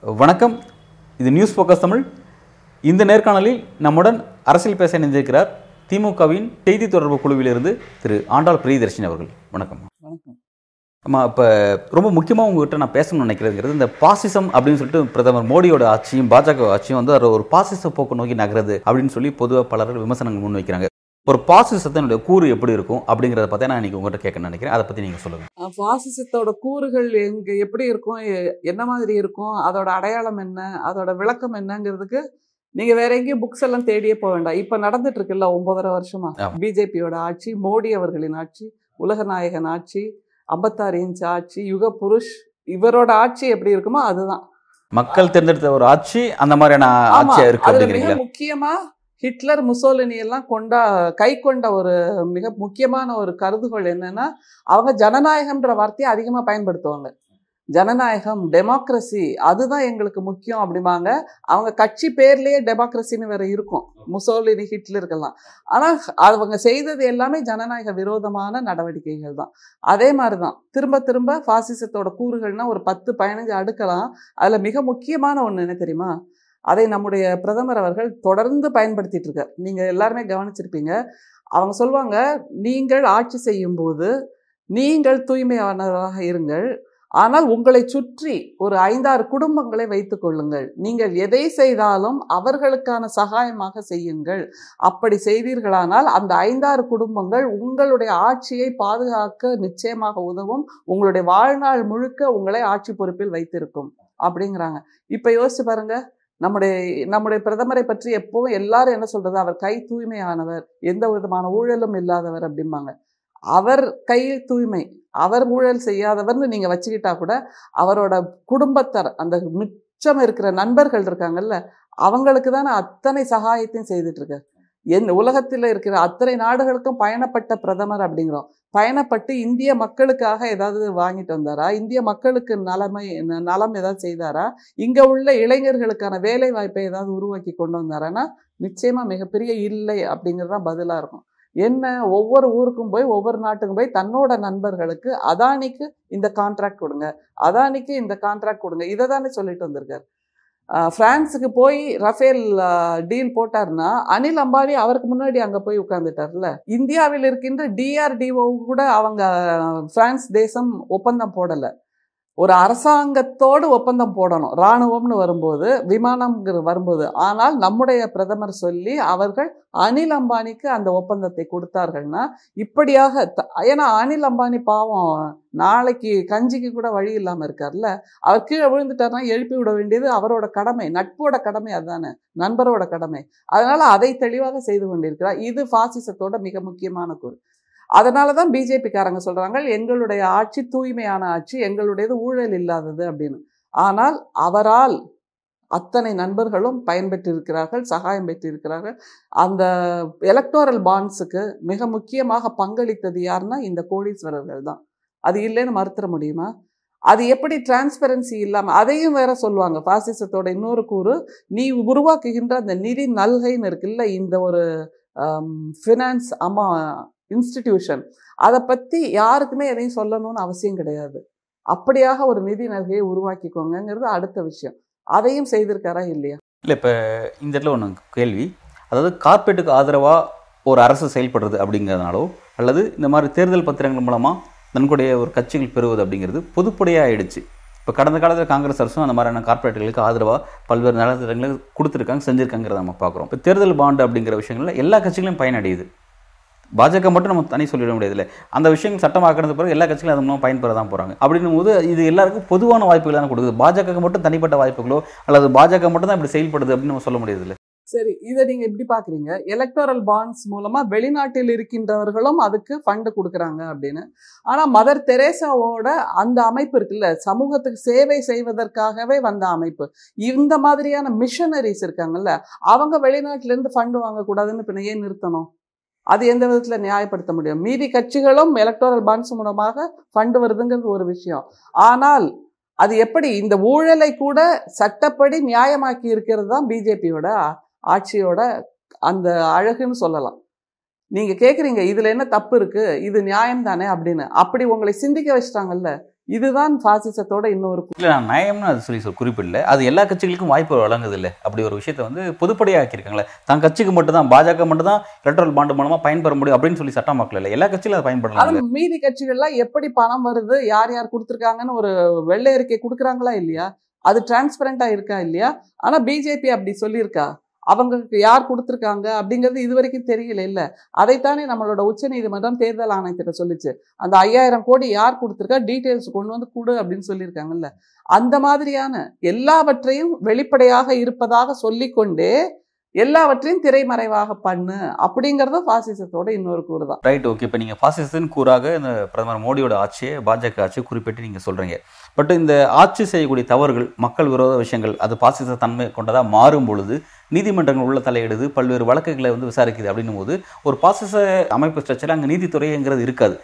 வணக்கம். இது news focus Tamil. இந்த நேர்காணலில் நம்முடன் அரசியல் பேச இணைந்திருக்கிறார் திமுகவின் செய்தி தொடர்பு குழுவிலிருந்து திரு ஆண்டாள் பிரியதர்ஷினி அவர்கள். வணக்கம். வணக்கம். ஆமாம் இப்போ ரொம்ப முக்கியமாக உங்ககிட்ட நான் பேசணும்னு நினைக்கிறதுங்கிறது இந்த பாசிசம் அப்படின்னு சொல்லிட்டு பிரதமர் மோடியோட ஆட்சியும் பாஜக ஆட்சியும் வந்து ஒரு பாசிச போக்கு நோக்கி நகருது அப்படின்னு சொல்லி பொதுவாக பலர் விமர்சனங்கள் முன்வைக்கிறாங்க. ஒரு பாசிசத்தினுடைய கூறு எப்படி இருக்கும் அப்படிங்கிறத பற்றி நான் இன்னைக்கு உங்கள்கிட்ட கேட்க நினைக்கிறேன். அதை பற்றி நீங்கள் சொல்லுங்கள் பாசிசத்தோட கூறுகள் எங்க எப்படி இருக்கும் என்ன மாதிரி இருக்கும் அதோட அடையாளம் என்ன அதோட விளக்கம் என்னங்கிறதுக்கு நீங்க வேற எங்கேயும் புக்ஸ் எல்லாம் தேடியே போக வேண்டாம். இப்ப நடந்துட்டு இருக்குல்ல ஒன்பதரை வருஷமா. பிஜேபியோட ஆட்சி மோடி அவர்களின் ஆட்சி உலகநாயகன் ஆட்சி ஐம்பத்தாறு இன்ச் ஆட்சி யுக புருஷ் இவரோட ஆட்சி எப்படி இருக்குமோ அதுதான். மக்கள் தேர்ந்தெடுத்த ஒரு ஆட்சி அந்த மாதிரியான மிக அப்படிங்கிறீங்களா? முக்கியமா ஹிட்லர் முசோலினி எல்லாம் கொண்டா கை கொண்ட ஒரு மிக முக்கியமான ஒரு கருதுகோள் என்னன்னா அவங்க ஜனநாயகம்ன்ற வார்த்தையை அதிகமா பயன்படுத்துவாங்க. ஜனநாயகம் டெமோக்ரஸி அதுதான் எங்களுக்கு முக்கியம் அப்படிம்பாங்க. அவங்க கட்சி பேர்லேயே டெமோக்ரஸின்னு வேற இருக்கும். முசோலினி ஹிட்லருக்கெல்லாம். ஆனால் அவங்க செய்தது எல்லாமே ஜனநாயக விரோதமான நடவடிக்கைகள் தான். அதே மாதிரி தான் திரும்ப திரும்ப பாசிசத்தோட கூறுகள்னா ஒரு பத்து பதினஞ்சு அடுக்கலாம். அதில் மிக முக்கியமான ஒன்று என்ன தெரியுமா? அதை நம்முடைய பிரதமர் அவர்கள் தொடர்ந்து பயன்படுத்திட்டு இருக்கார் நீங்கள் எல்லாருமே கவனிச்சிருப்பீங்க. அவங்க சொல்லுவாங்க நீங்கள் ஆட்சி செய்யும் போது நீங்கள் தூய்மையானவராக இருங்கள். ஆனால் உங்களை சுற்றி ஒரு ஐந்தாறு குடும்பங்களை வைத்துக் கொள்ளுங்கள். நீங்கள் எதை செய்தாலும் அவர்களுக்கான சகாயமாக செய்யுங்கள். அப்படி செய்தீர்களானால் அந்த ஐந்தாறு குடும்பங்கள் உங்களுடைய ஆட்சியை பாதுகாக்க நிச்சயமாக உதவும். உங்களுடைய வாழ்நாள் முழுக்க உங்களை ஆட்சி பொறுப்பில் வைத்திருக்கும். அப்படிங்கிறாங்க. இப்ப யோசிச்சு பாருங்க. நம்முடைய நம்முடைய பிரதமரை பற்றி எப்பவும் எல்லாரும் என்ன சொல்றது? அவர் கை தூய்மையானவர். எந்த விதமான ஊழலும் இல்லாதவர் அப்படிம்பாங்க. அவர் கை தூய்மை. அவர் ஊழல் செய்யாதவர்னு நீங்க வச்சுக்கிட்டா கூட அவரோட குடும்பத்தார் அந்த மிச்சம் இருக்கிற நண்பர்கள் இருக்காங்கல்ல அவங்களுக்கு தானே அத்தனை சகாயத்தையும் செய்துட்டு என் உலகத்தில் இருக்கிற அத்தனை நாடுகளுக்கும் பயணப்பட்ட பிரதமர் அப்படிங்கிறோம். பயணப்பட்டு இந்திய மக்களுக்காக ஏதாவது வாங்கிட்டு வந்தாரா? இந்திய மக்களுக்கு நலமை நலம் ஏதாவது செய்தாரா? இங்க உள்ள இளைஞர்களுக்கான வேலை வாய்ப்பை ஏதாவது உருவாக்கி கொண்டு வந்தாரான்னா நிச்சயமா மிகப்பெரிய இல்லை அப்படிங்கிறது தான் பதிலா இருக்கும். என்ன ஒவ்வொரு ஊருக்கும் போய் ஒவ்வொரு நாட்டுக்கும் போய் தன்னோட நண்பர்களுக்கு அதானிக்கு இந்த கான்ட்ராக்ட் கொடுங்க அதானிக்கு இந்த கான்ட்ராக்ட் கொடுங்க. இதை தானே சொல்லிட்டு வந்திருக்காரு. ஃப்ரான்ஸுக்கு போய் ரஃபேல் டீல் போட்டாருன்னா அனில் அம்பானி அவருக்கு முன்னாடி அங்கே போய் உட்கார்ந்துட்டார்ல. இந்தியாவில் இருக்கின்ற டிஆர்டிஓ கூட அவங்க ஃப்ரான்ஸ் தேசம் ஒப்பந்தம் போடலை. ஒரு அரசாங்கத்தோடு ஒப்பந்தம் போடணும். இராணுவம்னு வரும்போது விமானம்ங்கிற வரும்போது. ஆனால் நம்முடைய பிரதமர் சொல்லி அவர்கள் அனில் அம்பானிக்கு அந்த ஒப்பந்தத்தை கொடுத்தார்கள்னா இப்படியாக த- ஏன்னா அனில் அம்பானி பாவம் நாளைக்கு கஞ்சிக்கு கூட வழி இல்லாம இருக்கார்ல. அவர் கீழே விழுந்துட்டார்னா எழுப்பி விட வேண்டியது அவரோட கடமை நட்போட கடமை அதுதானே நண்பரோட கடமை. அதனால அதை தெளிவாக செய்து கொண்டிருக்கிறார். இது பாசிசத்தோட மிக முக்கியமான கூறு. அதனால தான் பிஜேபிக்காரங்க சொல்கிறாங்க எங்களுடைய ஆட்சி தூய்மையான ஆட்சி எங்களுடையது ஊழல் இல்லாதது அப்படின்னு. ஆனால் அவரால் அத்தனை நண்பர்களும் பயன்பெற்றிருக்கிறார்கள் சகாயம் பெற்றிருக்கிறார்கள். அந்த எலக்டோரல் பாண்ட்ஸுக்கு மிக முக்கியமாக பங்களித்தது யாருன்னா இந்த கோடீஸ்வரர்கள் தான். அது இல்லைன்னு மறுத்துற முடியுமா? அது எப்படி டிரான்ஸ்பரன்சி இல்லாமல் அதையும் வேற சொல்லுவாங்க பாசிசத்தோட இன்னொரு கூறு நீ உருவாக்குகின்ற அந்த நிதி நல்கைன்னு இருக்குல்ல இந்த ஒரு ஃபினான்ஸ் அம்மா இன்ஸ்டிடியூஷன். அதை பற்றி யாருக்குமே எதையும் சொல்லணும்னு அவசியம் கிடையாது. அப்படியாக ஒரு நிதி நகையை உருவாக்கிக்கோங்கங்கிறது அடுத்த விஷயம். அதையும் செய்திருக்காரா இல்லையா? இல்லை இப்போ இந்த இடத்துல ஒன்று கேள்வி. அதாவது கார்ப்பரேட்டுக்கு ஆதரவாக ஒரு அரசு செயல்படுறது அப்படிங்கிறதுனாலோ அல்லது இந்த மாதிரி தேர்தல் பத்திரங்கள் மூலமாக நன்கொடைய ஒரு கட்சிகள் பெறுவது அப்படிங்கிறது பொதுப்படையாக ஆயிடுச்சு. இப்போ கடந்த காலத்தில் காங்கிரஸ் அரசும் அந்த மாதிரியான கார்ப்பரேட்டுகளுக்கு ஆதரவாக பல்வேறு நலத்திட்டங்களை கொடுத்துருக்காங்க செஞ்சுருக்காங்கிறத நம்ம பார்க்குறோம் இப்போ தேர்தல் பாண்டு அப்படிங்கிற விஷயங்களில் எல்லா கட்சிகளையும் பயனடையுது. பாஜக மட்டும் நம்ம தனி சொல்லிட முடியாதுல்ல. அந்த விஷயங்கள் சட்டமாக்கிறது பிறகு எல்லா கட்சிகளும் அது மூலம் பயன்பெற தான் போகிறாங்க அப்படின்னும் போது இது எல்லாருக்கும் பொதுவான வாய்ப்புகள் தான் கொடுக்குது. பாஜக மட்டும் தனிப்பட்ட வாய்ப்புகளோ அல்லது பாஜக மட்டும் தான் இப்படி செயல்படுது அப்படின்னு நம்ம சொல்ல முடியாதுல்ல. சரி இதை நீங்க எப்படி பாக்குறீங்க? எலக்டோரல் பாண்ட்ஸ் மூலமா வெளிநாட்டில் இருக்கின்றவர்களும் அதுக்கு ஃபண்டு கொடுக்குறாங்க அப்படின்னு. ஆனா மதர் தெரேசாவோட அந்த அமைப்பு இருக்குல்ல சமூகத்துக்கு சேவை செய்வதற்காகவே வந்த அமைப்பு. இந்த மாதிரியான மிஷனரிஸ் இருக்காங்கல்ல அவங்க வெளிநாட்டில இருந்து ஃபண்டு வாங்கக்கூடாதுன்னு பின்ன ஏன் நிறுத்தணும்? அது எந்த விதத்தில் நியாயப்படுத்த முடியும்? மீதி கட்சிகளும் எலக்டோரல் பாண்ட்ஸ் மூலமாக ஃபண்டு வருதுங்கிறது ஒரு விஷயம். ஆனால் அது எப்படி? இந்த ஊழலை கூட சட்டப்படி நியாயமாக்கி இருக்கிறது தான் பிஜேபியோட ஆட்சியோட அந்த அழகுன்னு சொல்லலாம். நீங்கள் கேட்குறீங்க இதில் என்ன தப்பு இருக்குது இது நியாயம் தானே அப்படின்னு. அப்படி உங்களை சிந்திக்க வச்சிட்டாங்கல்ல இதுதான் பாசிசத்தோட இன்னொரு இல்லை நான் நயம்னு அது சொல்லி சொல் குறிப்பிடல. அது எல்லா கட்சிகளுக்கும் வாய்ப்பு வழங்குது இல்லை அப்படி ஒரு விஷயத்தை வந்து பொதுப்படையாக ஆக்கியிருக்காங்களே தன் கட்சிக்கு மட்டும் தான் பாஜக மட்டும் தான் எலக்ட்ரல் பாண்டு மூலமாக பயன்பெற முடியும் அப்படின்னு சொல்லி சட்டமாக்கல இல்லை. எல்லா கட்சியிலும் அதை பயன்படலாம் மீதி கட்சிகள்லாம் எப்படி பணம் வருது யார் யார் கொடுத்துருக்காங்கன்னு ஒரு வெள்ளை அறிக்கை கொடுக்குறாங்களா இல்லையா? அது டிரான்ஸ்பரண்டா இருக்கா இல்லையா? ஆனா பிஜேபி அப்படி சொல்லியிருக்கா? அவங்களுக்கு யார் கொடுத்துருக்காங்க அப்படிங்கிறது இது வரைக்கும் தெரியல இல்ல. அதைத்தானே நம்மளோட உச்சநீதிமன்றம் தேர்தல் ஆணையத்திட்ட சொல்லிச்சு. அந்த ஐயாயிரம் கோடி யார் கொடுத்துருக்கா? டீட்டெயில்ஸ் கொண்டு வந்து கொடு அப்படின்னு சொல்லியிருக்காங்கல்ல. அந்த மாதிரியான எல்லாவற்றையும் வெளிப்படையாக இருப்பதாக சொல்லிக்கொண்டே எல்லாவற்றையும் திரைமறைவாக பண்ணு அப்படிங்கறது பாசிசத்தோட இன்னொரு கூறு தான் ரைட் ஓகே இப்போ நீங்கள் பாசிசத்தின் கூறாக இந்த பிரதமர் மோடியோட ஆட்சியை பாஜக ஆட்சியை குறிப்பிட்டு நீங்கள் சொல்கிறீங்க பட் இந்த ஆட்சி செய்யக்கூடிய தவறுகள் மக்கள் விரோத விஷயங்கள் அது பாசிச தன்மை கொண்டதாக மாறும் பொழுது நீதிமன்றங்கள் உள்ள தலையிடுது பல்வேறு வழக்குகளை வந்து விசாரிக்குது அப்படின்னும் போது ஒரு பாசிச அமைப்பு ஸ்ட்ரக்சர் அங்கே நீதித்துறைங்கிறது இருக்காது.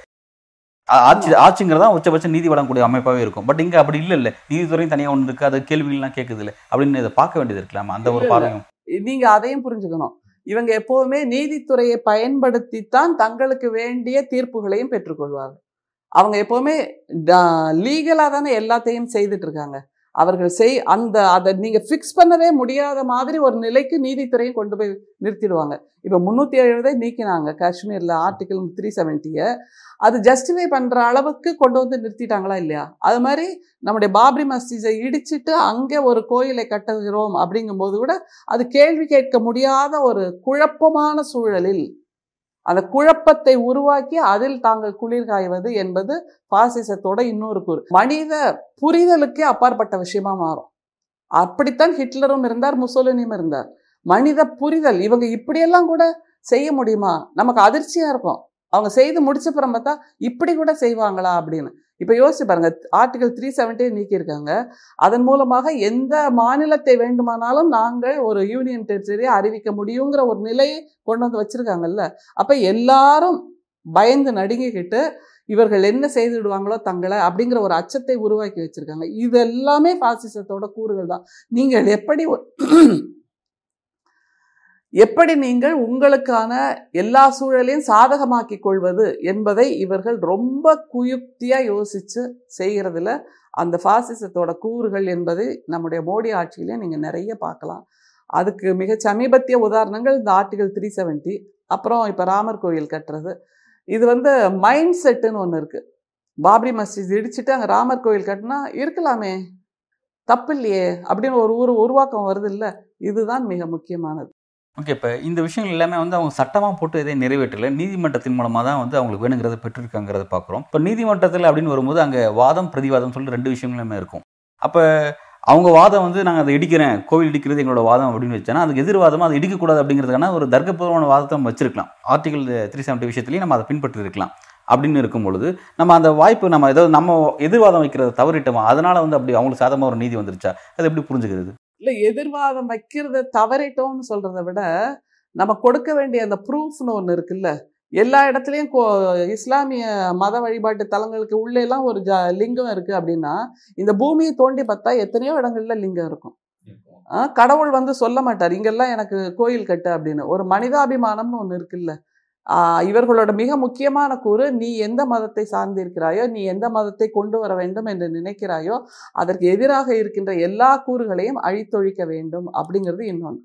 ஆட்சி ஆட்சிங்கிறதா உச்சபட்ச நீதி வழங்கக்கூடிய அமைப்பாகவே இருக்கும். பட் இங்கே அப்படி இல்லை இல்லை நீதித்துறையும் தனியாக ஒன்று இருக்குது அது கேள்விகள்லாம் கேட்குது இல்லை. அப்படின்னு இதை பார்க்க வேண்டியது இருக்கலாமா அந்த ஒரு. பார்வையும். நீங்க அதையும் புரிஞ்சுக்கணும். இவங்க எப்போவுமே நீதித்துறையை பயன்படுத்தித்தான் தங்களுக்கு வேண்டிய தீர்ப்புகளையும் பெற்றுக்கொள்வார்கள். அவங்க எப்போவுமே லீகலாக தானே எல்லாத்தையும் செய்துட்டு இருக்காங்க. அவர்கள் செய் அந்த அதை நீங்கள் ஃபிக்ஸ் பண்ணவே முடியாத மாதிரி ஒரு நிலைக்கு நீதித்துறையும் கொண்டு போய் நிறுத்திடுவாங்க. இப்போ முந்நூற்றி எழுபதை நீக்கினாங்க. காஷ்மீரில் ஆர்டிகிள் த்ரீ செவன்ட்டியை அது ஜஸ்டிஃபை பண்ணுற அளவுக்கு கொண்டு வந்து நிறுத்திட்டாங்களா இல்லையா? அது மாதிரி நம்முடைய பாப்ரி மஸ்ஜிதை இடிச்சிட்டு அங்கே ஒரு கோயிலை கட்டுகிறோம் அப்படிங்கும்போது கூட அது கேள்வி கேட்க முடியாத ஒரு குழப்பமான சூழலில் அந்த குழப்பத்தை உருவாக்கி அதில் தாங்கள் குளிர்காய்வது என்பது பாசிசத்தோட இன்னொரு கூறு. மனித புரிதலுக்கே அப்பாற்பட்ட விஷயமா மாறும். அப்படித்தான் ஹிட்லரும் இருந்தார் முசோலினியும் இருந்தார். மனித புரிதல் இவங்க இப்படியெல்லாம் கூட செய்ய முடியுமா? நமக்கு அதிர்ச்சியா இருக்கும். அவங்க செய்து முடிச்சப்புறம் பார்த்தா இப்படி கூட செய்வாங்களா அப்படின்னு. இப்போ யோசிச்சு பாருங்க ஆர்டிகல் த்ரீ செவன்டே நீக்கியிருக்காங்க. அதன் மூலமாக எந்த மாநிலத்தை வேண்டுமானாலும் நாங்கள் ஒரு யூனியன் டெரிட்டரியை அறிவிக்க முடியுங்கிற ஒரு நிலையை கொண்டு வந்து வச்சுருக்காங்கல்ல. அப்போ எல்லாரும் பயந்து நடுங்கிக்கிட்டு இவர்கள் என்ன செய்து விடுவாங்களோ தங்களை அப்படிங்கிற ஒரு அச்சத்தை உருவாக்கி வச்சுருக்காங்க. இது எல்லாமே பாசிசத்தோட கூறுகள் தான். நீங்கள் எப்படி ஒரு- எப்படி நீங்கள் உங்களுக்கான எல்லா சூழலையும் சாதகமாக்கி கொள்வது என்பதை இவர்கள் ரொம்ப குயுக்தியாக யோசித்து செய்கிறதுல அந்த பாசிசத்தோட கூறுகள் என்பதை நம்முடைய மோடி ஆட்சியிலே நீங்கள் நிறைய பார்க்கலாம். அதுக்கு மிக சமீபத்திய உதாரணங்கள் இந்த ஆர்டிகல் த்ரீ செவன்ட்டி அப்புறம் இப்போ ராமர் கோயில் கட்டுறது. இது வந்து மைண்ட் செட்டுன்னு ஒன்று இருக்குது பாப்ரி மஸ்ஜித் இடிச்சிட்டு அங்கே ராமர் கோயில் கட்டினா இருக்கலாமே தப்பு இல்லையே அப்படின்னு ஒரு ஊர் உருவாக்கம் வருது இல்லை இதுதான் மிக முக்கியமானது. ஓகே இப்போ இந்த விஷயங்கள் எல்லாமே வந்து அவங்க சட்டமாக போட்டு எதையும் நிறைவேற்றலை. நீதிமன்றத்தின் மூலமாக தான் வந்து அவங்களுக்கு வேணுங்கிறத பெற்றிருக்காங்கிறத பார்க்குறோம் இப்போ நீதிமன்றத்தில் அப்படின்னு வரும்போது அங்கே வாதம் பிரதிவாதம் சொல்லி ரெண்டு விஷயங்களுமே இருக்கும். அப்போ அவங்க வாதம் வந்து நாங்கள் அதை இடிக்கிறேன் கோவில் இடிக்கிறது எங்களோட வாதம் அப்படின்னு வச்சோன்னா அதுக்கு எதிர்வாதமாக அது இடிக்கக்கூடாது அப்படிங்கிறதுக்கான ஒரு தர்க்கபூர்வமான வாதத்தை நம்ம வச்சிருக்கலாம். ஆர்டிகல் த்ரீ செவன்ட்டி விஷயத்துலையும் நம்ம அதை பின்பற்றி இருக்கலாம் அப்படின்னு இருக்கும் பொழுது நம்ம அந்த வாய்ப்பு நம்ம ஏதோ நம்ம எதிர்வாதம் வைக்கிறத தவறிட்டோமா? அதனால் வந்து அப்படி அவங்களுக்கு சாதமாக ஒரு நீதி வந்துருச்சா? அது எப்படி புரிஞ்சுக்கிறது? இல்லை எதிர்வாதம் வைக்கிறத தவறிட்டோம்னு சொல்றதை விட நம்ம கொடுக்க வேண்டிய அந்த ப்ரூஃப்னு ஒன்று இருக்குல்ல எல்லா இடத்துலையும் கோ இஸ்லாமிய மத வழிபாட்டு தலங்களுக்கு உள்ளே எல்லாம் ஒரு ஜ லிங்கம் இருக்கு அப்படின்னா இந்த பூமியை தோண்டி பார்த்தா எத்தனையோ இடங்கள்ல லிங்கம் இருக்கும். கடவுள் வந்து சொல்ல மாட்டார் இங்கெல்லாம் எனக்கு கோயில் கட்டு அப்படின்னு. ஒரு மனிதாபிமானம்னு ஒன்று இருக்குல்ல இவர்களோட மிக முக்கியமான கூறு நீ எந்த மதத்தை சார்ந்திருக்கிறாயோ நீ எந்த மதத்தை கொண்டு வர வேண்டும் என்று நினைக்கிறாயோ அதற்கு எதிராக இருக்கின்ற எல்லா கூறுகளையும் அழித்தொழிக்க வேண்டும் அப்படிங்கிறது இன்னொன்று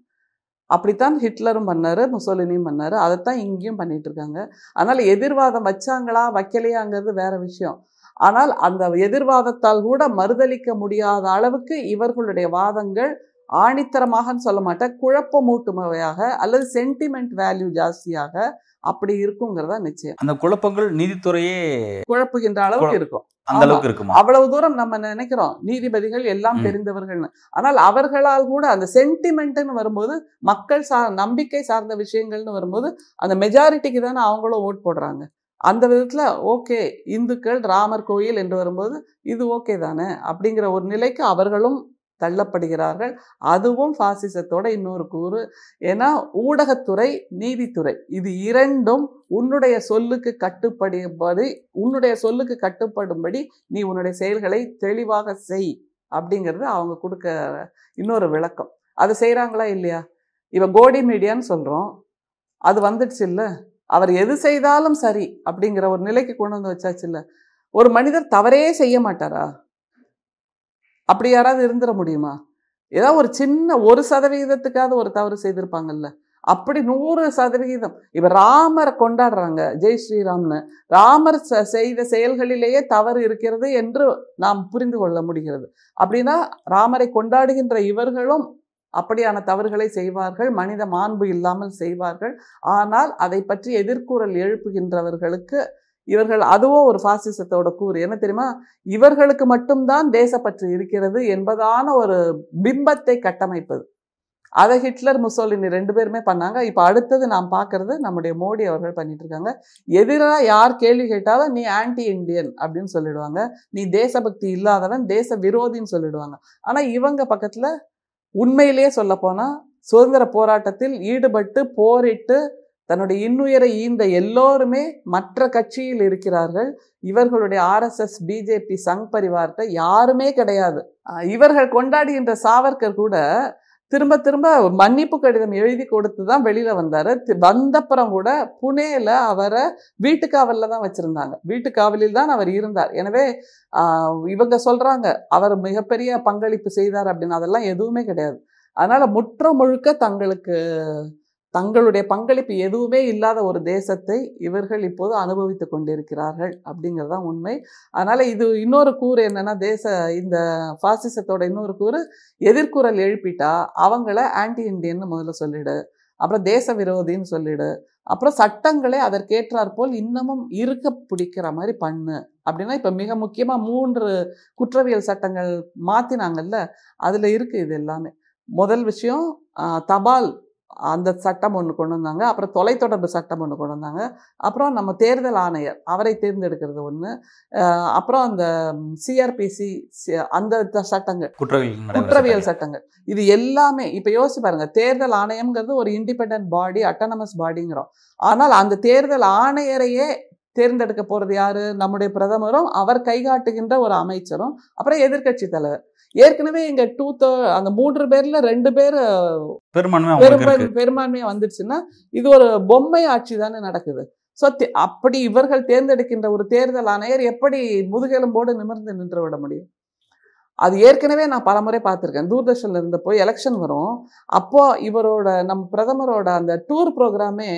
அப்படித்தான் ஹிட்லரும் பண்ணார் முசோலினியும் பண்ணார் அதைத்தான் இங்கேயும் பண்ணிட்டு இருக்காங்க அதனால் எதிர்வாதம் வச்சாங்களா வைக்கலையாங்கிறது வேற விஷயம். ஆனால் அந்த எதிர்வாதத்தால் கூட மறுதலிக்க முடியாத அளவுக்கு இவர்களுடைய வாதங்கள் ஆணித்தரமாகன்னு சொல்ல மாட்டேன். குழப்பமூட்டுமையாக அல்லது சென்டிமெண்ட் வேல்யூ ஜாஸ்தியாக அப்படி இருக்குங்கிறதா நிச்சயம். அந்த குழப்பங்கள் நீதித்துறையே குழப்புகின்ற அளவுக்கு இருக்கும். அந்த. அளவுக்கு இருக்குமா? அவ்வளவு தூரம் நம்ம நினைக்கிறோம். நீதிபதிகள் எல்லாம் ம். தெரிந்தவர்கள்னு. ஆனால் அவர்களால் கூட அந்த சென்டிமெண்ட்னு வரும்போது மக்கள் சார் நம்பிக்கை சார்ந்த விஷயங்கள்னு வரும்போது அந்த மெஜாரிட்டிக்கு தானே அவங்களும் ஓட் போடுறாங்க. அந்த விதத்துல ஓகே இந்துக்கள் ராமர் கோயில் என்று வரும்போது இது ஓகே தானே அப்படிங்கிற ஒரு நிலைக்கு அவர்களும் தள்ளப்படுகிறார்கள். அதுவும் பாசிசத்தோட இன்னொரு கூறு. ஏன்னா ஊடகத்துறை நீதித்துறை இது இரண்டும் உன்னுடைய சொல்லுக்கு கட்டுப்படும்படி உன்னுடைய சொல்லுக்கு கட்டுப்படும்படி நீ உன்னுடைய செயல்களை தெளிவாக செய் அப்படிங்கிறது அவங்க கொடுக்க இன்னொரு விளக்கம். அதை செய்கிறாங்களா இல்லையா? இப்போ கோடி மீடியான்னு சொல்கிறோம் அது வந்துடுச்சு இல்லை? அவர் எது செய்தாலும் சரி அப்படிங்கிற ஒரு நிலைக்கு கொண்டு வந்து வச்சாச்சு இல்லை? ஒரு மனிதர் தவறே செய்ய மாட்டாரா? அப்படி யாராவது இருந்துட முடியுமா? ஏதாவது ஒரு சின்ன ஒரு சதவிகிதத்துக்காவது ஒரு தவறு செய்திருப்பாங்கல்ல. அப்படி நூறு சதவிகிதம். இப்ப ராமரை கொண்டாடுறாங்க ஜெய் ஸ்ரீராம்னு. ராமர் செய்த செயல்களிலேயே தவறு இருக்கிறது என்று நாம் புரிந்து கொள்ள முடிகிறது. அப்படின்னா ராமரை கொண்டாடுகின்ற இவர்களும் அப்படியான தவறுகளை செய்வார்கள் மனித மாண்பு இல்லாமல் செய்வார்கள். ஆனால் அதை பற்றி எதிர்கூறல் எழுப்புகின்றவர்களுக்கு இவர்கள் அதுவும் ஒரு பாசிசத்தோட கூறு. என்ன தெரியுமா? இவர்களுக்கு மட்டும்தான் தேசப்பற்று இருக்கிறது என்பதான ஒரு பிம்பத்தை கட்டமைப்பது. அதை ஹிட்லர் முசோலினி ரெண்டு பேருமே பண்ணாங்க. இப்போ அடுத்தது நாம் பார்க்கறது நம்முடைய மோடி அவர்கள் பண்ணிட்டு இருக்காங்க எதிராக யார் கேள்வி கேட்டாலும் நீ ஆன்டி இந்தியன் அப்படின்னு சொல்லிடுவாங்க. நீ தேசபக்தி இல்லாதவன் தேச விரோதின்னு சொல்லிடுவாங்க. ஆனா இவங்க பக்கத்துல உண்மையிலேயே சொல்ல போனால் சுதந்திர போராட்டத்தில் ஈடுபட்டு போரிட்டு தன்னுடைய இன்னுயரை ஈந்த எல்லோருமே மற்ற கட்சியில் இருக்கிறார்கள். இவர்களுடைய ஆர்எஸ்எஸ் பிஜேபி சங் பரிவார்த்தை யாருமே கிடையாது. அஹ் இவர்கள் கொண்டாடுகின்ற சாவர்கர் கூட திரும்ப திரும்ப மன்னிப்பு கடிதம் எழுதி கொடுத்து தான் வெளியில வந்தாரு. தி- வந்தப்புறம் கூட புனேல அவரை வீட்டுக்காவல்ல தான் வச்சிருந்தாங்க. வீட்டுக்காவலில் தான் அவர் இருந்தார். எனவே ஆஹ், இவங்க சொல்றாங்க அவர் மிகப்பெரிய பங்களிப்பு செய்தார் அப்படின்னு. அதெல்லாம் எதுவுமே கிடையாது. அதனால முற்ற முழுக்க தங்களுக்கு தங்களுடைய பங்களிப்பு எதுவுமே இல்லாத ஒரு தேசத்தை இவர்கள் இப்போது அனுபவித்துக் கொண்டிருக்கிறார்கள் அப்படிங்கிறது தான் உண்மை. அதனால் இது இன்னொரு கூறு என்னென்னா தேச இந்த ஃபாசிசத்தோட இன்னொரு கூறு எதிர்குரல் எழுப்பிட்டா அவங்கள ஆன்டி இண்டியன்னு முதல்ல சொல்லிடு அப்புறம் தேச விரோதின்னு சொல்லிடு அப்புறம் சட்டங்களே அதற்கேற்றாற் போல் இன்னமும் இருக்க பிடிக்கிற மாதிரி பண்ணு அப்படின்னா இப்போ மிக முக்கியமாக மூன்று குற்றவியல் சட்டங்கள் மாற்றினாங்கல்ல அதில் இருக்குது இது எல்லாமே. முதல் விஷயம் தபால் அந்த சட்டம் ஒன்று கொண்டு வந்தாங்க. அப்புறம் தொலைத்தொடர்பு சட்டம் ஒன்று கொண்டு வந்தாங்க. அப்புறம் நம்ம தேர்தல் ஆணையர் அவரை தேர்ந்தெடுக்கிறது ஒன்று அப்புறம் அந்த சிஆர்பிசி அந்த சட்டங்கள். குற்றவியல் சட்டங்கள். இது எல்லாமே இப்ப யோசிச்சு பாருங்க. தேர்தல் ஆணையம்ங்கிறது ஒரு இண்டிபெண்டன்ட் பாடி அட்டானமஸ் பாடிங்கிறோம் ஆனால் அந்த தேர்தல் ஆணையரையே தேர்ந்தெடுக்க போறது யாரு? நம்முடைய பிரதமரும் அவர் கைகாட்டுகின்ற ஒரு அமைச்சரும் அப்புறம் எதிர்க்கட்சி தலைவர். ஏற்கனவே இங்க டூ அந்த மூன்று பேர்ல ரெண்டு பேர் பெரும்பான்மை பெரும்பான்மையா வந்துருச்சுன்னா இது ஒரு பொம்மை ஆட்சி தானே நடக்குது. ஸோ அப்படி இவர்கள் தேர்ந்தெடுக்கின்ற ஒரு தேர்தல் ஆணையர் எப்படி முதுகெலும்போடு நிமிர்ந்து நின்று விட முடியும்? அது ஏற்கனவே நான் பலமுறை பார்த்துருக்கேன். தூர்தர்ஷன்ல இருந்த போய் எலெக்ஷன் வரும். அப்போ இவரோட நம்ம பிரதமரோட அந்த டூர் ப்ரோக்ராமே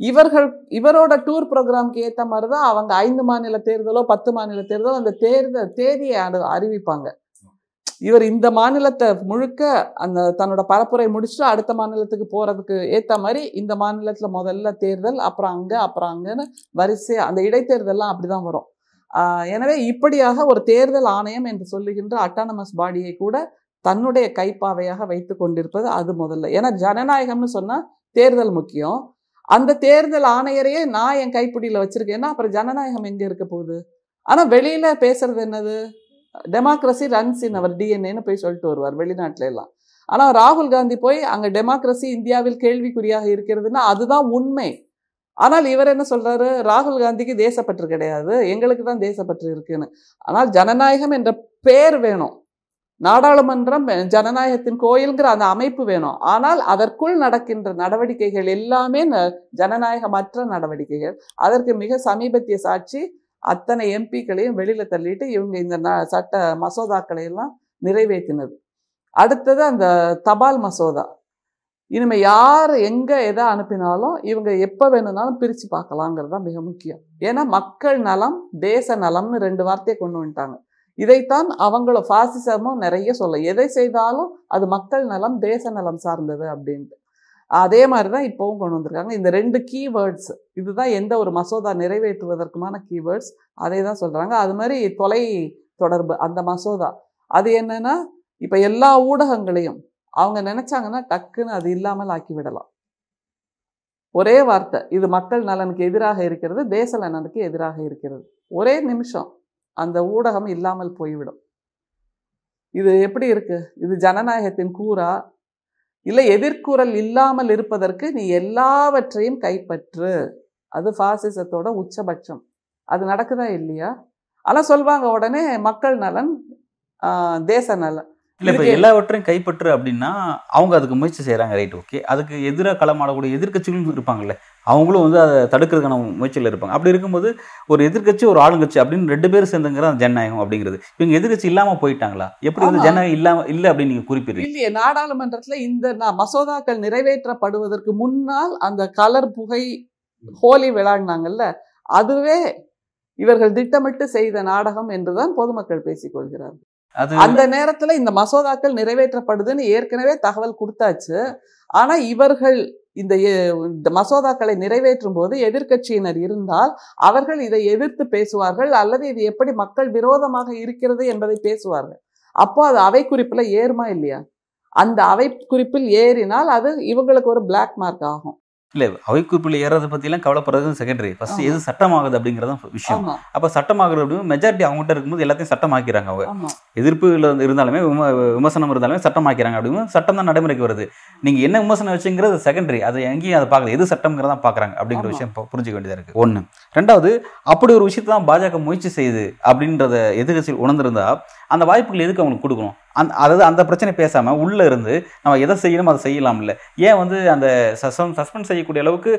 இவர்கள் இவரோட டூர் ப்ரோக்ராம்க்கு ஏற்ற மாதிரி தான் அவங்க ஐந்து மாநில தேர்தலோ பத்து மாநில தேர்தலோ அந்த தேர்தல் தேதியை அறிவிப்பாங்க. இவர் இந்த மாநிலத்தை முழுக்க அந்த தன்னோட பரப்புரை முடிச்சுட்டு அடுத்த மாநிலத்துக்கு போறதுக்கு ஏத்த மாதிரி இந்த மாநிலத்துல முதல்ல தேர்தல் அப்புறம் அங்க அப்புறம் அங்கன்னு வரிசையா அந்த இடைத்தேர்தல்லாம் அப்படிதான் வரும். எனவே இப்படியாக ஒரு தேர்தல் ஆணையம் என்று சொல்லுகின்ற அட்டானமஸ் பாடியை கூட தன்னுடைய கைப்பாவையாக வைத்து கொண்டிருப்பது அது முதல்ல. ஏன்னா ஜனநாயகம்னு சொன்னா தேர்தல் முக்கியம். அந்த தேர்தல் ஆணையரையே நான் என் கைப்பிடியில் வச்சிருக்கேன்னா அப்புறம் ஜனநாயகம் எங்கே இருக்க போகுது? ஆனால் வெளியில் பேசுறது என்னது? டெமோக்ரஸி ரன்ஸ் இன் அவர் டிஎன்ஏன்னு போய் சொல்லிட்டு வருவார் வெளிநாட்டுல எல்லாம் ஆனா ராகுல் காந்தி போய் அங்க டெமோக்ரஸி இந்தியாவில் கேள்விக்குறியாக இருக்கிறதுன்னா அதுதான் உண்மை. ஆனால் இவர் என்ன சொல்றாரு? ராகுல் காந்திக்கு தேசப்பற்று கிடையாது. எங்களுக்கு தான் தேசப்பற்று இருக்குன்னு. ஆனால் ஜனநாயகம் என்ற பேர் வேணும். நாடாளுமன்றம் ஜனநாயகத்தின் கோயில்ங்கிற அந்த அமைப்பு வேணும். ஆனால் அதற்குள் நடக்கின்ற நடவடிக்கைகள் எல்லாமே ஜனநாயகமற்ற நடவடிக்கைகள். அதற்கு மிக சமீபத்திய சாட்சி அத்தனை எம்பிக்களையும் வெளியில் தள்ளிட்டு இவங்க இந்த ந- சட்ட மசோதாக்களை எல்லாம் நிறைவேற்றினது. அடுத்தது அந்த தபால் மசோதா. இனிமேல் யார் எங்கே எதை அனுப்பினாலும் இவங்க எப்போ வேணும்னாலும் பிரித்து பார்க்கலாங்கிறது தான் மிக முக்கியம். ஏன்னா மக்கள் நலம் தேச நலம்னு ரெண்டு வார்த்தையை கொண்டு வந்துட்டாங்க. இதைத்தான் அவங்கள ஃபாசிசமும் நிறைய சொல்ல எதை செய்தாலும் அது மக்கள் நலம் தேச நலம் சார்ந்தது அப்படின்ட்டு. அதே மாதிரி தான் இப்போவும் கொண்டு வந்திருக்காங்க. இந்த ரெண்டு கீவேர்ட்ஸ் இதுதான் எந்த ஒரு மசோதா நிறைவேற்றுவதற்குமான கீவேர்ட்ஸ் அதை தான் சொல்கிறாங்க அது மாதிரி தொலை தொடர்பு அந்த மசோதா. அது என்னென்னா இப்போ எல்லா ஊடகங்களையும் அவங்க நினைச்சாங்கன்னா டக்குன்னு அது இல்லாமல் ஆக்கி விடலாம் ஒரே வார்த்தை இது மக்கள் நலனுக்கு எதிராக இருக்கிறது தேச நலனுக்கு எதிராக இருக்கிறது. ஒரே நிமிஷம் அந்த ஊடகம் இல்லாமல் போய்விடும். இது எப்படி இருக்கு? இது ஜனநாயகத்தின் கூறா? இல்லை எதிர்குரல் இல்லாமல் இருப்பதற்கு நீ எல்லாவற்றையும் கைப்பற்று. அது பாசிசத்தோட உச்சபட்சம். அது நடக்குதா இல்லையா? ஆனால் சொல்வாங்க உடனே மக்கள் நலன் தேச நலன். இல்ல இப்ப எல்லாவற்றையும் கைப்பற்று அப்படின்னா அவங்க அதுக்கு முயற்சி செய்றாங்க ரைட் ஓகே அதுக்கு எதிராக களமாடக்கூடிய எதிர்க்கட்சிகளும் இருப்பாங்கல்ல. அவங்களும் வந்து அதை தடுக்கிறதுக்கான முயற்சியில் இருப்பாங்க. அப்படி இருக்கும்போது ஒரு எதிர்க்கட்சி ஒரு ஆளுங்கட்சி அப்படின்னு ரெண்டு பேரும் சேர்ந்துங்கிற ஜனநாயகம் அப்படிங்கிறது. இவங்க எதிர்க்கட்சி இல்லாம போயிட்டாங்களா? எப்படி வந்து. ஜனநாயகம் இல்லாம இல்ல அப்படின்னு நீங்க குறிப்பிடுறீங்க? இல்லையே நாடாளுமன்றத்துல இந்த மசோதாக்கள் நிறைவேற்றப்படுவதற்கு முன்னால் அந்த கலர் புகை ஹோலி விளையாடினாங்கல்ல அதுவே இவர்கள் திட்டமிட்டு செய்த நாடகம் என்றுதான் பொதுமக்கள் பேசிக் கொள்கிறார்கள் அது அந்த நேரத்துல இந்த மசோதாக்கள் நிறைவேற்றப்படுதுன்னு ஏற்கனவே தகவல் கொடுத்தாச்சு. ஆனா இவர்கள் இந்த இந்த மசோதாக்களை நிறைவேற்றும் போது எதிர்க்கட்சியினர் இருந்தால் அவர்கள் இதை எதிர்த்து பேசுவார்கள் அல்லது இது எப்படி மக்கள் விரோதமாக இருக்கிறது என்பதை பேசுவார்கள். அப்போ அது அவை குறிப்புல ஏறுமா இல்லையா? அந்த அவை குறிப்பில் ஏறினால் அது இவங்களுக்கு ஒரு பிளாக் மார்க் ஆகும். இல்ல அவை குறிப்பில் ஏறதை எல்லாம் கவலைப்படுறது செகண்டரி ஃபர்ஸ்ட். எது சட்டமாகுது அப்படிங்கறது விஷயம். ஆமா. அப்ப சட்டமாகுறது அப்படின்னு மெஜாரிட்டி அவங்ககிட்ட இருக்கும்போது எல்லாத்தையும் சட்டமாக்கிறாங்க அவங்க. எதிர்ப்பு இருந்தாலுமே விம- விமர்சனம் இருந்தாலுமே சட்டமாக்கிறாங்க அப்படின்னு சட்டம் தான் நடைமுறைக்கு வருது. நீங்க என்ன விமர்சனம் வச்சுங்கிறது செகண்டரி அதை எங்கேயும் அதை பார்க்கல. எது சட்டம்ங்கிறதா பார்க்கறாங்க அப்படிங்கிற. விஷயம் புரிஞ்சுக்க வேண்டியதா இருக்கு. ஒண்ணு. ரெண்டாவது அப்படி ஒரு விஷயத்தை தான் பாஜக முயற்சி செய்யுது அப்படின்றத எதிர்கட்சியில் உணர்ந்திருந்தா அந்த வாய்ப்புகள் எதுக்கு அவங்களுக்கு கொடுக்கணும்? அந் அதாவது அந்த பிரச்சனை பேசாமல் உள்ளே இருந்து நம்ம எதை செய்யணும் அதை செய்யலாம்ல. ஏன் வந்து அந்த சஸ்பெண்ட் செய்யக்கூடிய அளவுக்கு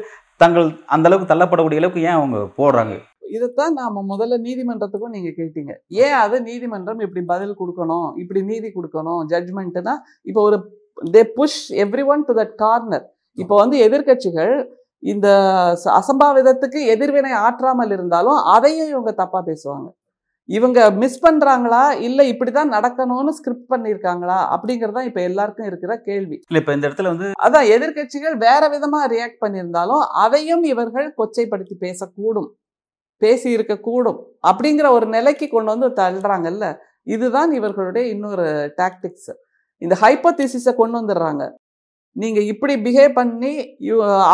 தங்கள் அந்த அளவுக்கு தள்ளப்படக்கூடிய அளவுக்கு ஏன் அவங்க போடுறாங்க? இதைத்தான் நாம முதல்ல நீதிமன்றத்துக்கும் நீங்க கேட்டீங்க. ஏன் அது நீதிமன்றம் இப்படி பதில் கொடுக்கணும் இப்படி நீதி கொடுக்கணும் ஜட்ஜ்மெண்ட்னா இப்போ ஒரு they push everyone to that corner இப்போ வந்து எதிர்க்கட்சிகள் இந்த அசம்பாவிதத்துக்கு எதிர்வினை ஆற்றாமல் இருந்தாலும் அதையும் இவங்க தப்பா பேசுவாங்க. இவங்க மிஸ் பண்றாங்களா? இல்ல இப்படிதான் நடக்கணும்னு ஸ்கிரிப்ட் பண்ணியிருக்காங்களா? அப்படிங்கறது தான் இப்ப எல்லாருக்கும் இருக்கிற கேள்வி. இல்ல இப்ப இந்த இடத்துல வந்து அதான் எதிர்க்கட்சிகள் வேற விதமா ரியாக்ட் பண்ணியிருந்தாலும் அதையும் இவர்கள் கொச்சைப்படுத்தி பேசக்கூடும். பேசி இருக்கக்கூடும். அப்படிங்கிற ஒரு நிலைக்கு கொண்டு வந்து தள்ளுறாங்கல்ல? இதுதான் இவர்களுடைய இன்னொரு டாக்டிக்ஸ் இந்த ஹைப்போதிசிஸை கொண்டு வந்துடுறாங்க. நீங்க இப்படி பிஹேவ் பண்ணி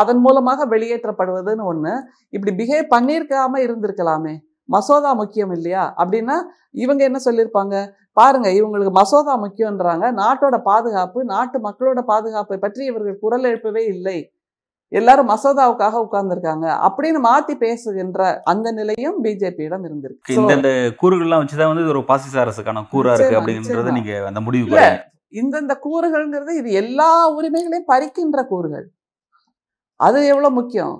அதன் மூலமாக வெளியேற்றப்படுவதுன்னு ஒண்ணு. இப்படி பிஹேவ் பண்ணியிருக்காம இருந்திருக்கலாமே. மசோதா முக்கியம் இல்லையா? அப்படின்னா இவங்க என்ன சொல்லியிருப்பாங்க? பாருங்க இவங்களுக்கு மசோதா முக்கியன்றாங்க நாட்டோட பாதுகாப்பு நாட்டு மக்களோட பாதுகாப்பை பற்றி இவர்கள் குரல் எழுப்பவே இல்லை. எல்லாரும் மசோதாவுக்காக உட்கார்ந்திருக்காங்க. அப்படின்னு மாத்தி பேசுகின்ற அந்த நிலையும் பிஜேபியிடம் இருந்திருக்கு. இந்த இந்த கூறுகள்லாம் வச்சுதான் வந்து ஒரு பாசிச அரசுக்கான கூறா இருக்கு அப்படின்றது. நீங்க அந்த வரீங்க. இந்தந்த கூறுகள்ங்கிறது இது எல்லா உரிமைகளையும் பறிக்கின்ற கூறுகள். அது எவ்வளவு முக்கியம்?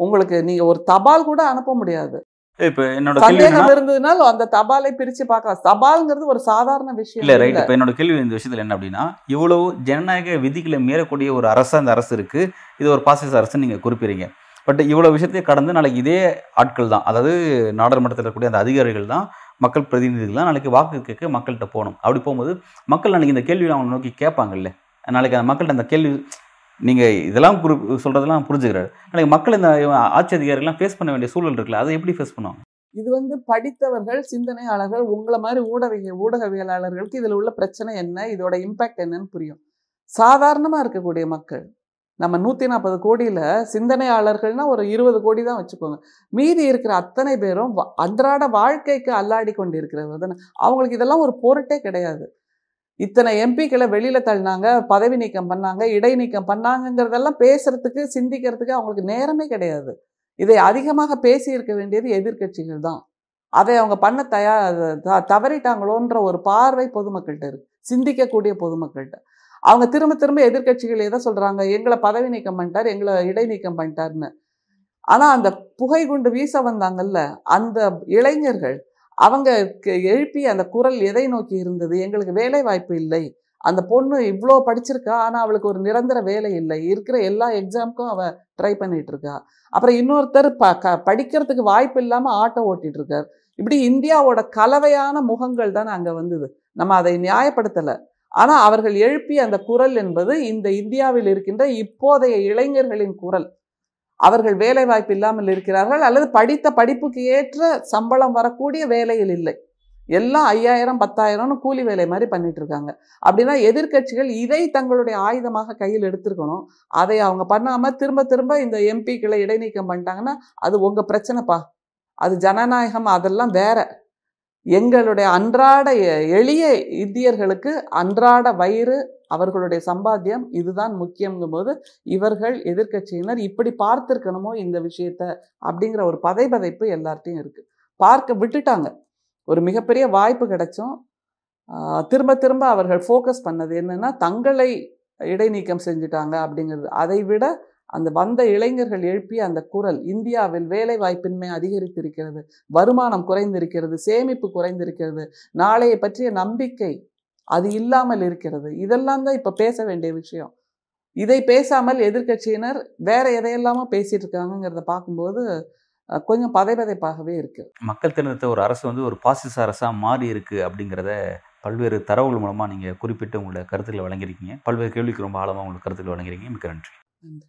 உங்களுக்கு நீங்க ஒரு தபால் கூட அனுப்ப முடியாது. இப்ப என்னோட சந்தேகம் இருந்ததுனால அந்த தபாலை பிரிச்சு பார்க்கலாம் தபால்ங்கிறது ஒரு சாதாரண விஷயம் இல்ல ரைட். இப்ப என்னோட கேள்வி இந்த விஷயத்துல என்ன அப்படின்னா இவ்வளவு ஜனநாயக விதிகளை மீறக்கூடிய ஒரு அரசு அந்த அரசு இருக்கு. இது ஒரு பாசிச அரசு நீங்க குறிப்பிடுறீங்க. பட் இவ்வளவு விஷயத்தையும் கடந்து நாளைக்கு இதே ஆட்கள் தான் அதாவது நாடாளுமன்றத்தில் இருக்கக்கூடிய அந்த அதிகாரிகள் தான் மக்கள் பிரதிநிதிகள் தான் நாளைக்கு வாக்கு கேட்க மக்கள்கிட்ட போகணும். அப்படி போகும்போது மக்கள் நாளைக்கு இந்த கேள்வியை அவங்க நோக்கி கேட்பாங்கல்ல. நாளைக்கு அந்த மக்கள்கிட்ட அந்த கேள்வி நீங்கள் இதெல்லாம் குறி சொல்றதெல்லாம் புரிஞ்சுக்கிறாரு. ஆனால் மக்கள் இந்த ஆட்சி அதிகாரிகள்லாம் ஃபேஸ் பண்ண வேண்டிய சூழல் இருக்குல்ல அதை எப்படி ஃபேஸ் பண்ணுவாங்க? இது வந்து படித்தவர்கள் சிந்தனையாளர்கள் உங்களை மாதிரி ஊடக ஊடகவியலாளர்களுக்கு இதில் உள்ள பிரச்சனை என்ன இதோட இம்பேக்ட் என்னன்னு புரியும். சாதாரணமாக இருக்கக்கூடிய மக்கள் நம்ம நூற்றி நாற்பது கோடியில் சிந்தனையாளர்கள்னா ஒரு இருபது கோடி தான் வச்சுக்கோங்க. மீதி இருக்கிற அத்தனை பேரும் வ- அன்றாட வாழ்க்கைக்கு அல்லாடி கொண்டு இருக்கிறது அவங்களுக்கு இதெல்லாம் ஒரு பொருட்டே கிடையாது. இத்தனை எம்பிக்களை வெளியில தள்ளினாங்க பதவி நீக்கம் பண்ணாங்க இடைநீக்கம் பண்ணாங்கங்கிறதெல்லாம் பேசுறதுக்கு சிந்திக்கிறதுக்கு அவங்களுக்கு நேரமே கிடையாது. இதை அதிகமாக பேசி இருக்க வேண்டியது எதிர்க்கட்சிகள் தான். அதை அவங்க பண்ண தயா த- தவறிட்டாங்களோன்ற ஒரு பார்வை பொதுமக்கள்கிட்ட இருக்கு. சிந்திக்கக்கூடிய பொதுமக்கள்கிட்ட. அவங்க திரும்ப திரும்ப எதிர்கட்சிகள் எதை சொல்றாங்க? எங்களை பதவி நீக்கம் பண்ணிட்டார் எங்களை இடைநீக்கம் பண்ணிட்டாருன்னு. ஆனால் அந்த புகை குண்டு வீச வந்தாங்கல்ல அந்த இளைஞர்கள் அவங்க க- எழுப்பிய அந்த குரல் எதை நோக்கி இருந்தது? எங்களுக்கு வேலை வாய்ப்பு இல்லை. அந்த பொண்ணு இவ்வளோ படிச்சிருக்கா ஆனால் அவளுக்கு ஒரு நிரந்தர வேலை இல்லை. இருக்கிற எல்லா எக்ஸாமுக்கும் அவள் ட்ரை பண்ணிட்டு இருக்கா அப்புறம் இன்னொருத்தர் ப க படிக்கிறதுக்கு வாய்ப்பு இல்லாமல் ஆட்டோ ஓட்டிட்டு இருக்கார் இப்படி இந்தியாவோட கலவையான முகங்கள் தானே அங்கே வந்தது. நம்ம அதை நியாயப்படுத்தலை. ஆனால் அவர்கள் எழுப்பிய அந்த குரல் என்பது இந்த இந்தியாவில் இருக்கின்ற இப்போதைய இளைஞர்களின் குரல். அவர்கள் வேலை வாய்ப்பு இல்லாமல் இருக்கிறார்கள் அல்லது படித்த படிப்புக்கு ஏற்ற சம்பளம் வரக்கூடிய வேலையில் இல்லை. எல்லாம் ஐயாயிரம் பத்தாயிரம்னு கூலி வேலை மாதிரி பண்ணிட்டு இருக்காங்க. அப்படின்னா எதிர்க்கட்சிகள் இதை தங்களுடைய ஆயுதமாக கையில் எடுத்திருக்கணும். அதை அவங்க பண்ணாமல் திரும்ப திரும்ப இந்த எம்பிக்களை இடைநீக்கம் பண்ணிட்டாங்கன்னா அது உங்கள் பிரச்சனைப்பா. அது ஜனநாயகம் அதெல்லாம் வேற. எங்களுடைய அன்றாட எ- எளிய இந்தியர்களுக்கு அன்றாட வயிறு அவர்களுடைய சம்பாத்தியம் இதுதான் முக்கியங்கும் போது இவர்கள் எதிர்க்கட்சியினர் இப்படி பார்த்திருக்கணுமோ இந்த விஷயத்த அப்படிங்கிற ஒரு பதைபதைப்பு எல்லார்ட்டையும் இருக்கு. பார்க்க விட்டுட்டாங்க. ஒரு மிகப்பெரிய வாய்ப்பு கிடைச்சும் திரும்ப திரும்ப அவர்கள் ஃபோக்கஸ் பண்ணது என்னன்னா தங்களை இடைநீக்கம் செஞ்சுட்டாங்க அப்படிங்கிறது. அதை விட அந்த வந்த இளைஞர்கள் எழுப்பிய அந்த குரல் இந்தியாவில் வேலை வாய்ப்பின்மை அதிகரித்திருக்கிறது வருமானம் குறைந்திருக்கிறது சேமிப்பு குறைந்திருக்கிறது நாளைய பற்றிய நம்பிக்கை அது இல்லாமல் இருக்கிறது. இதெல்லாம் தான் இப்போ பேச வேண்டிய விஷயம். இதை பேசாமல் எதிர்க்கட்சியினர் வேற எதையெல்லாமோ பேசிட்டு இருக்காங்கங்கிறத பார்க்கும்போது கொஞ்சம் பதைபதைப்பாகவே இருக்கு. மக்கள் தேர்ந்தெடுத்த ஒரு அரசு வந்து ஒரு பாசிச அரசாக மாறி இருக்கு அப்படிங்கிறத பல்வேறு தரவுகள் மூலமாக நீங்கள் குறிப்பிட்டு உங்களோட கருத்துக்களை வழங்கியிருக்கீங்க. பல்வேறு கேள்விக்கு ரொம்ப ஆழமாக உங்களுக்கு கருத்துக்களை வழங்கியிருக்கீங்க. மிக்க நன்றி. நன்றி.